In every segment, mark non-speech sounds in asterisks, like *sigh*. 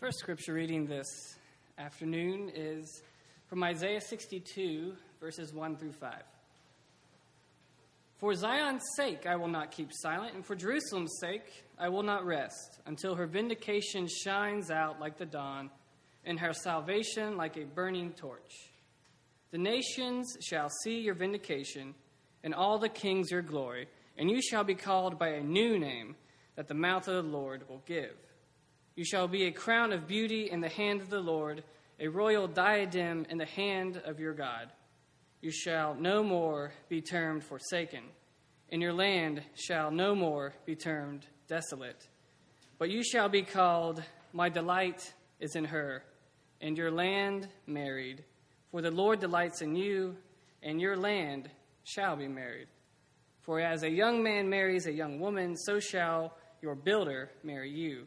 First scripture reading this afternoon is from Isaiah 62, verses 1 through 5. For Zion's sake I will not keep silent, and for Jerusalem's sake I will not rest, until her vindication shines out like the dawn, and her salvation like a burning torch. The nations shall see your vindication, and all the kings your glory, and you shall be called by a new name that the mouth of the Lord will give. You shall be a crown of beauty in the hand of the Lord, a royal diadem in the hand of your God. You shall no more be termed forsaken, and your land shall no more be termed desolate. But you shall be called, My delight is in her, and your land married. For the Lord delights in you, and your land shall be married. For as a young man marries a young woman, so shall your builder marry you.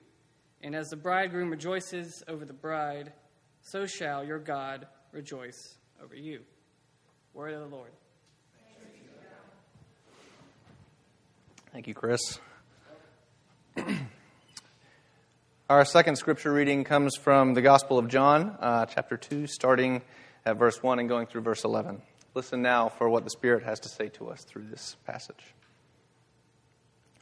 And as the bridegroom rejoices over the bride, so shall your God rejoice over you. Word of the Lord. Thank you, Chris. *clears throat* Our second scripture reading comes from the Gospel of John, uh, chapter 2, starting at verse 1 and going through verse 11. Listen now for what the Spirit has to say to us through this passage.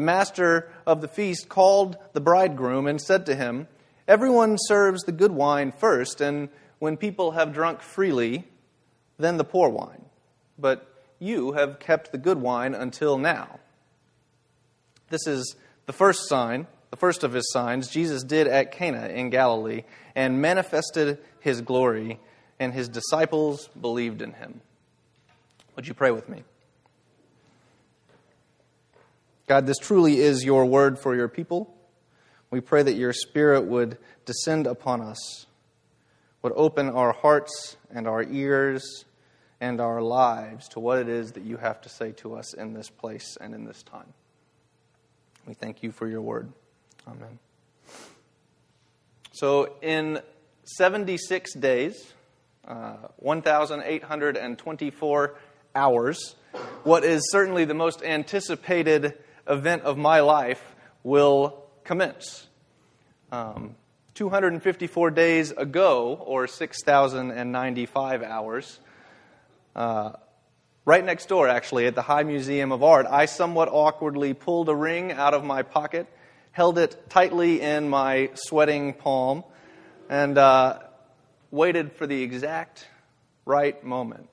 the master of the feast called the bridegroom and said to him, Everyone serves the good wine first, and when people have drunk freely, then the poor wine. But you have kept the good wine until now. This is the first sign, the first of his signs, Jesus did at Cana in Galilee and manifested his glory, and his disciples believed in him. Would you pray with me? God, this truly is your word for your people. We pray that your Spirit would descend upon us, would open our hearts and our ears and our lives to what it is that you have to say to us in this place and in this time. We thank you for your word. Amen. So, in 76 days, uh, 1,824 hours, what is certainly the most anticipated event of my life will commence. Um, 254 days ago, or 6,095 hours, uh, right next door, actually, at the High Museum of Art, I somewhat awkwardly pulled a ring out of my pocket, held it tightly in my sweating palm, and uh, waited for the exact right moment.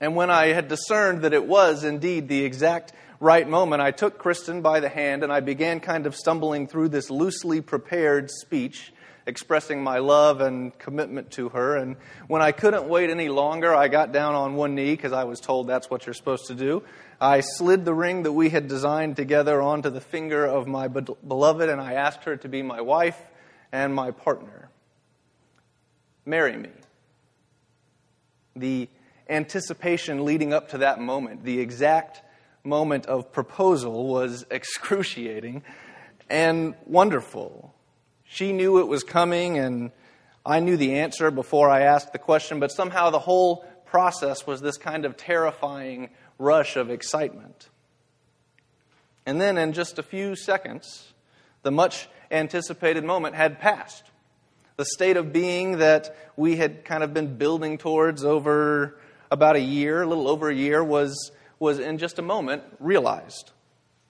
And when I had discerned that it was indeed the exact right moment, I took Kristen by the hand and I began kind of stumbling through this loosely prepared speech expressing my love and commitment to her. And when I couldn't wait any longer, I got down on one knee because I was told that's what you're supposed to do. I slid the ring that we had designed together onto the finger of my beloved and I asked her to be my wife and my partner. Marry me. The anticipation leading up to that moment, the exact moment of proposal was *laughs* excruciating and wonderful. She knew it was coming, and I knew the answer before I asked the question, but somehow the whole process was this kind of terrifying rush of excitement. And then, in just a few seconds, the much anticipated moment had passed. The state of being that we had kind of been building towards over about a year, a little over a year, was was in just a moment realized.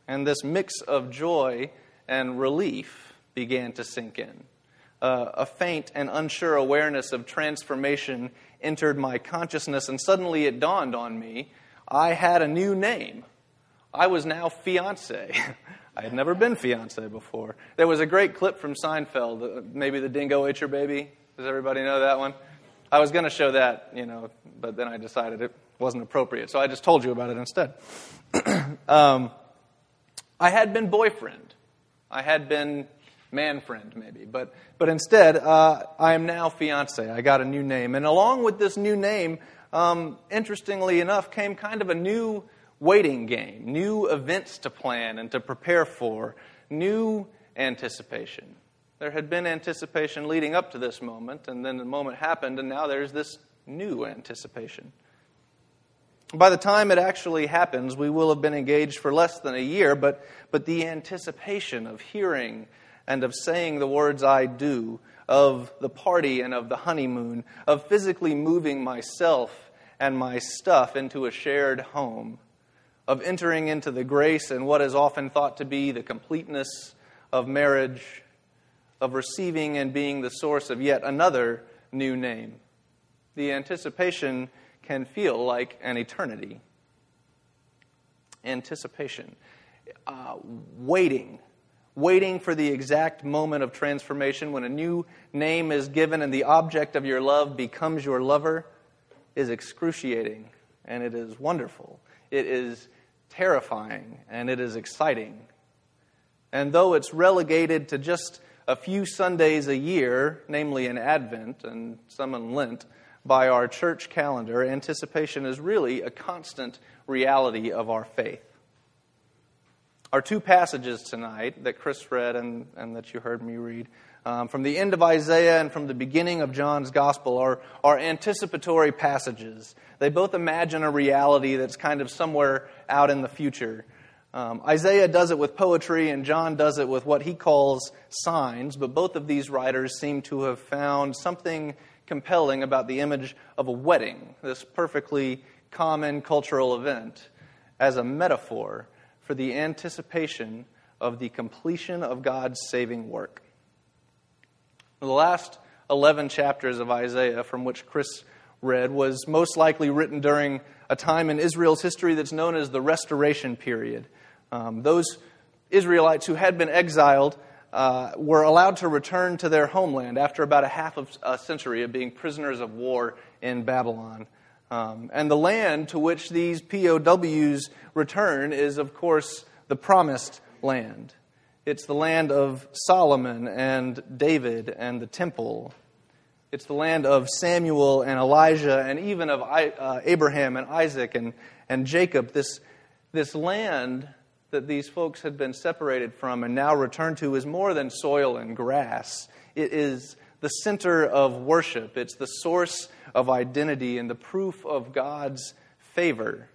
And this mix of joy and relief began to sink in. uh, a faint and unsure awareness of transformation entered my consciousness, and suddenly it dawned on me I had a new name. I was now fiance. *laughs* I had never been fiance before. There was a great clip from Seinfeld, uh, maybe the dingo ate your baby. Does everybody know that one? I was going to show that, you know, but then I decided it wasn't appropriate, so I just told you about it instead. *clears throat* um, I had been boyfriend. I had been man friend, maybe. But, but instead, uh, I am now fiance. I got a new name. And along with this new name, um, interestingly enough, came kind of a new waiting game, new events to plan and to prepare for, new anticipation. There had been anticipation leading up to this moment, and then the moment happened, and now there's this new anticipation. By the time it actually happens, we will have been engaged for less than a year, but, but the anticipation of hearing and of saying the words I do, of the party and of the honeymoon, of physically moving myself and my stuff into a shared home, of entering into the grace and what is often thought to be the completeness of marriage, of receiving and being the source of yet another new name. The anticipation can feel like an eternity. Anticipation, uh, waiting waiting for the exact moment of transformation when a new name is given and the object of your love becomes your lover is excruciating and it is wonderful. It is terrifying and it is exciting. And though it's relegated to just a few Sundays a year, namely in Advent and some in Lent, by our church calendar, anticipation is really a constant reality of our faith. Our two passages tonight that Chris read and, and that you heard me read um, from the end of Isaiah and from the beginning of John's Gospel are, are anticipatory passages. They both imagine a reality that's kind of somewhere out in the future. Um, Isaiah does it with poetry, and John does it with what he calls signs, but both of these writers seem to have found something compelling about the image of a wedding, this perfectly common cultural event, as a metaphor for the anticipation of the completion of God's saving work. The last 11 chapters of Isaiah, from which Chris read, was most likely written during a time in Israel's history that's known as the Restoration period. Um, those Israelites who had been exiled uh, were allowed to return to their homeland after about a half of a century of being prisoners of war in Babylon. Um, and the land to which these POWs return is, of course, the promised land. It's the land of Solomon and David and the temple. It's the land of Samuel and Elijah and even of uh, Abraham and Isaac and, and Jacob. This, this land that these folks had been separated from and now returned to is more than soil and grass. It is the center of worship, it's the source of identity and the proof of God's favor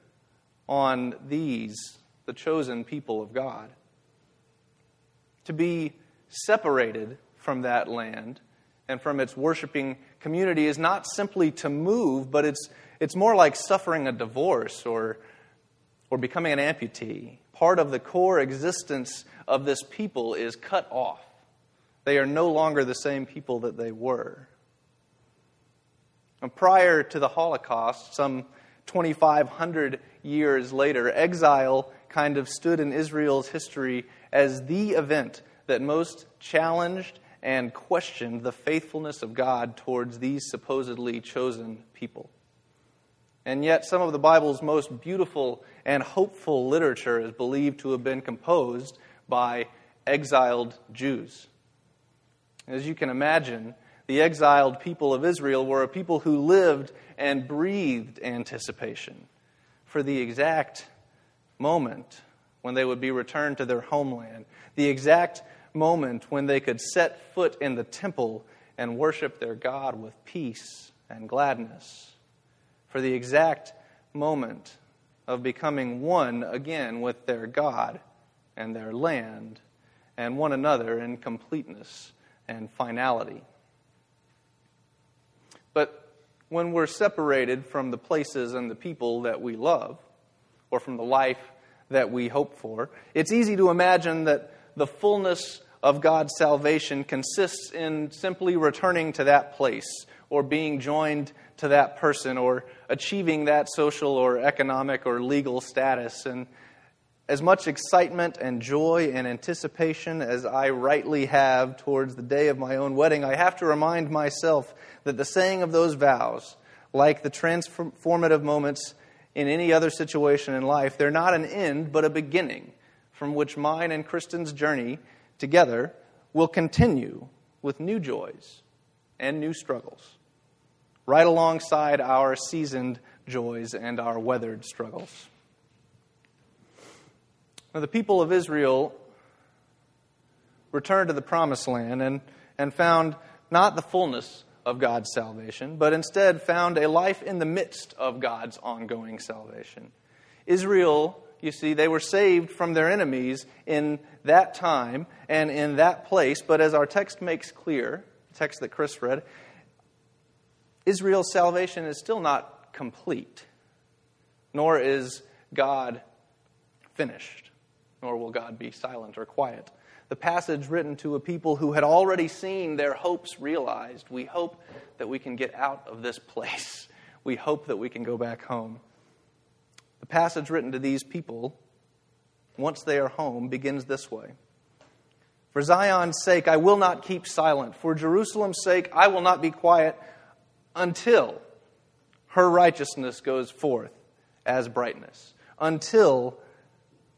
on these, the chosen people of God. To be separated from that land and from its worshiping community is not simply to move, but it's, it's more like suffering a divorce or, or becoming an amputee. Part of the core existence of this people is cut off. They are no longer the same people that they were. And prior to the Holocaust, some 2,500 years later, exile kind of stood in Israel's history as the event that most challenged and questioned the faithfulness of God towards these supposedly chosen people. And yet, some of the Bible's most beautiful and hopeful literature is believed to have been composed by exiled Jews. As you can imagine, the exiled people of Israel were a people who lived and breathed anticipation for the exact moment when they would be returned to their homeland, the exact moment when they could set foot in the temple and worship their God with peace and gladness, for the exact moment of becoming one again with their God and their land and one another in completeness and finality. But when we're separated from the places and the people that we love, or from the life that we hope for, it's easy to imagine that the fullness of God's salvation consists in simply returning to that place or being joined to that person or achieving that social or economic or legal status. And as much excitement and joy and anticipation as I rightly have towards the day of my own wedding, I have to remind myself that the saying of those vows, like the transformative moments in any other situation in life, they're not an end, but a beginning from which mine and Kristen's journey together will continue with new joys and new struggles, right alongside our seasoned joys and our weathered struggles. Now, the people of Israel returned to the promised land and, and found not the fullness of God's salvation, but instead found a life in the midst of God's ongoing salvation. Israel, you see, they were saved from their enemies in that time and in that place, but as our text makes clear, the text that Chris read, Israel's salvation is still not complete, nor is God finished, nor will God be silent or quiet the passage written to a people who had already seen their hopes realized. We hope that we can get out of this place. We hope that we can go back home. Passage written to these people, once they are home, begins this way For Zion's sake, I will not keep silent. For Jerusalem's sake, I will not be quiet until her righteousness goes forth as brightness, until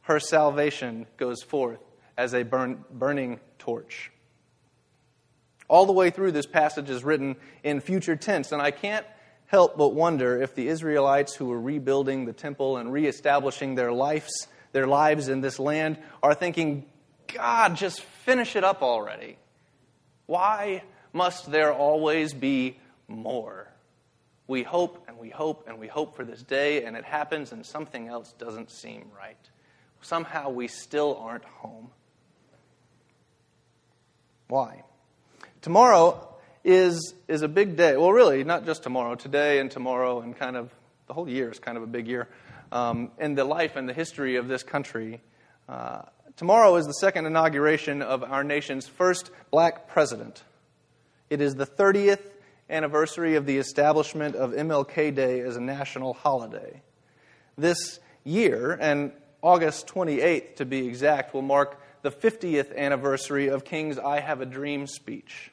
her salvation goes forth as a burn, burning torch. All the way through, this passage is written in future tense, and I can't help but wonder if the Israelites who were rebuilding the temple and reestablishing their lives, their lives in this land are thinking, God, just finish it up already. Why must there always be more? We hope and we hope and we hope for this day, and it happens, and something else doesn't seem right. Somehow we still aren't home. Why? Tomorrow is, is a big day. Well, really, not just tomorrow, today and tomorrow, and kind of the whole year is kind of a big year um, in the life and the history of this country. Uh, tomorrow is the second inauguration of our nation's first black president. It is the 30th anniversary of the establishment of MLK Day as a national holiday. This year, and August 28th to be exact, will mark the 50th anniversary of King's I Have a Dream speech.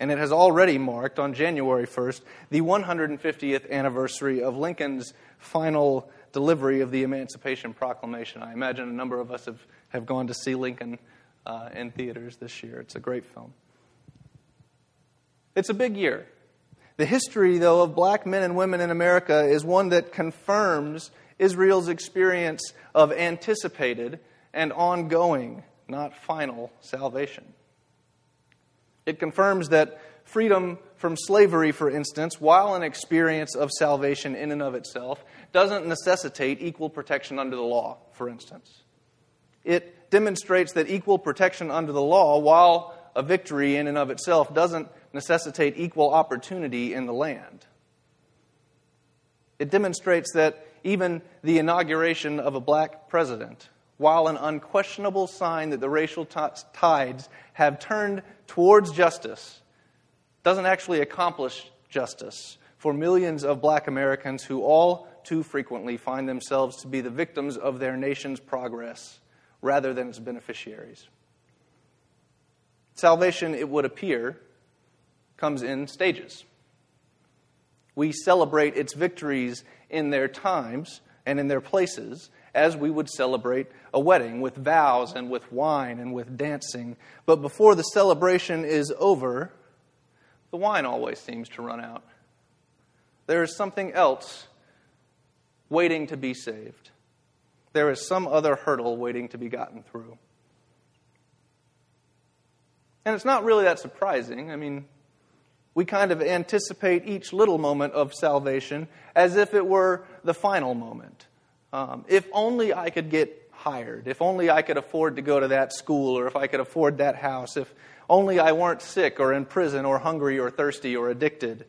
And it has already marked, on January 1st, the 150th anniversary of Lincoln's final delivery of the Emancipation Proclamation. I imagine a number of us have, have gone to see Lincoln uh, in theaters this year. It's a great film. It's a big year. The history, though, of black men and women in America is one that confirms Israel's experience of anticipated and ongoing, not final, salvation. It confirms that freedom from slavery, for instance, while an experience of salvation in and of itself, doesn't necessitate equal protection under the law, for instance. It demonstrates that equal protection under the law, while a victory in and of itself, doesn't necessitate equal opportunity in the land. It demonstrates that even the inauguration of a black president while an unquestionable sign that the racial t- tides have turned towards justice, doesn't actually accomplish justice for millions of black Americans who all too frequently find themselves to be the victims of their nation's progress rather than its beneficiaries. Salvation, it would appear, comes in stages. We celebrate its victories in their times and in their places, as we would celebrate a wedding with vows and with wine and with dancing. But before the celebration is over, the wine always seems to run out. There is something else waiting to be saved. There is some other hurdle waiting to be gotten through. And it's not really that surprising. I mean, we kind of anticipate each little moment of salvation as if it were the final moment. Um, if only I could get hired, if only I could afford to go to that school, or if I could afford that house, if only I weren't sick or in prison or hungry or thirsty or addicted,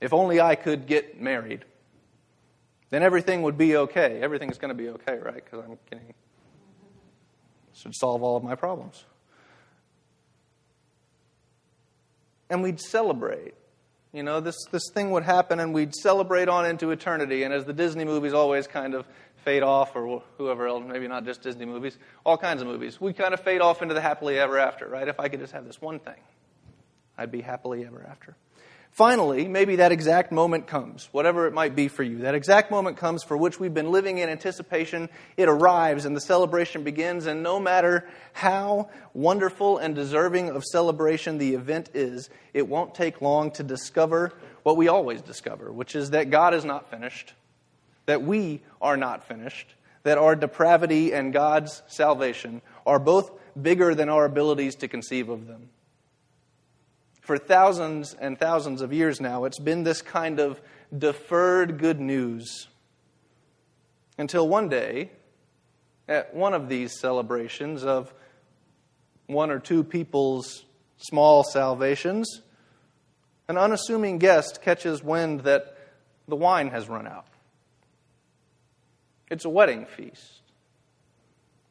if only I could get married, then everything would be okay. Everything's going to be okay, right? Because I'm getting. This would solve all of my problems. And we'd celebrate you know, this, this thing would happen and we'd celebrate on into eternity. And as the Disney movies always kind of fade off, or whoever else, maybe not just Disney movies, all kinds of movies, we'd kind of fade off into the happily ever after, right? If I could just have this one thing, I'd be happily ever after. Finally, maybe that exact moment comes, whatever it might be for you. That exact moment comes for which we've been living in anticipation. It arrives and the celebration begins, and no matter how wonderful and deserving of celebration the event is, it won't take long to discover what we always discover, which is that God is not finished, that we are not finished, that our depravity and God's salvation are both bigger than our abilities to conceive of them for thousands and thousands of years now, it's been this kind of deferred good news. Until one day, at one of these celebrations of one or two people's small salvations, an unassuming guest catches wind that the wine has run out. It's a wedding feast.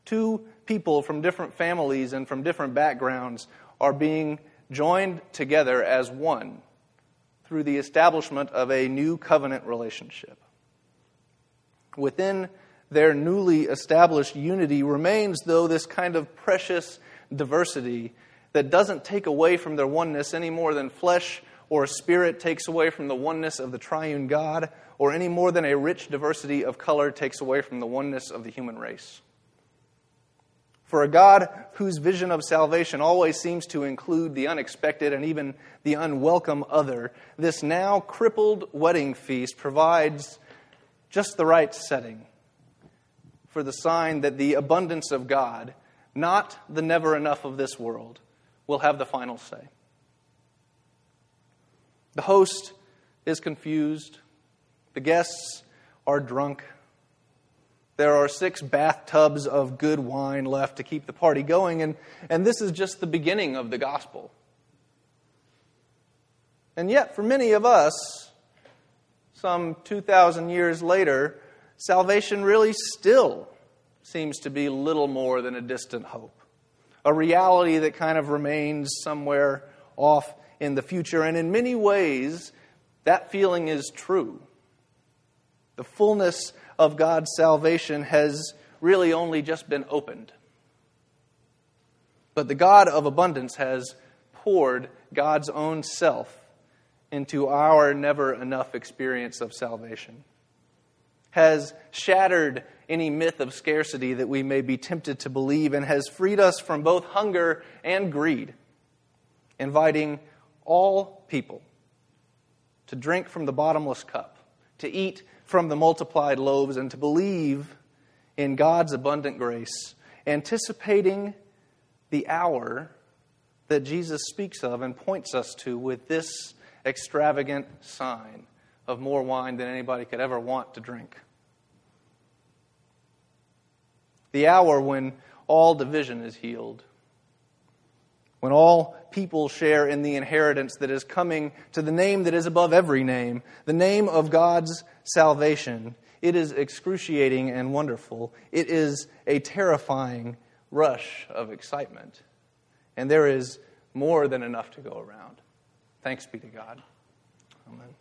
Two people from different families and from different backgrounds are being joined together as one through the establishment of a new covenant relationship. Within their newly established unity remains, though, this kind of precious diversity that doesn't take away from their oneness any more than flesh or spirit takes away from the oneness of the triune God, or any more than a rich diversity of color takes away from the oneness of the human race. For a God whose vision of salvation always seems to include the unexpected and even the unwelcome other, this now crippled wedding feast provides just the right setting for the sign that the abundance of God, not the never enough of this world, will have the final say. The host is confused, the guests are drunk. There are six bathtubs of good wine left to keep the party going, and, and this is just the beginning of the gospel. And yet, for many of us, some 2,000 years later, salvation really still seems to be little more than a distant hope. A reality that kind of remains somewhere off in the future. And in many ways, that feeling is true. The fullness of God's salvation has really only just been opened. But the God of abundance has poured God's own self into our never enough experience of salvation, has shattered any myth of scarcity that we may be tempted to believe, and has freed us from both hunger and greed, inviting all people to drink from the bottomless cup, to eat from the multiplied loaves and to believe in God's abundant grace, anticipating the hour that Jesus speaks of and points us to with this extravagant sign of more wine than anybody could ever want to drink. The hour when all division is healed when all people share in the inheritance that is coming to the name that is above every name, the name of God's salvation. It is excruciating and wonderful. It is a terrifying rush of excitement. And there is more than enough to go around. Thanks be to God. Amen.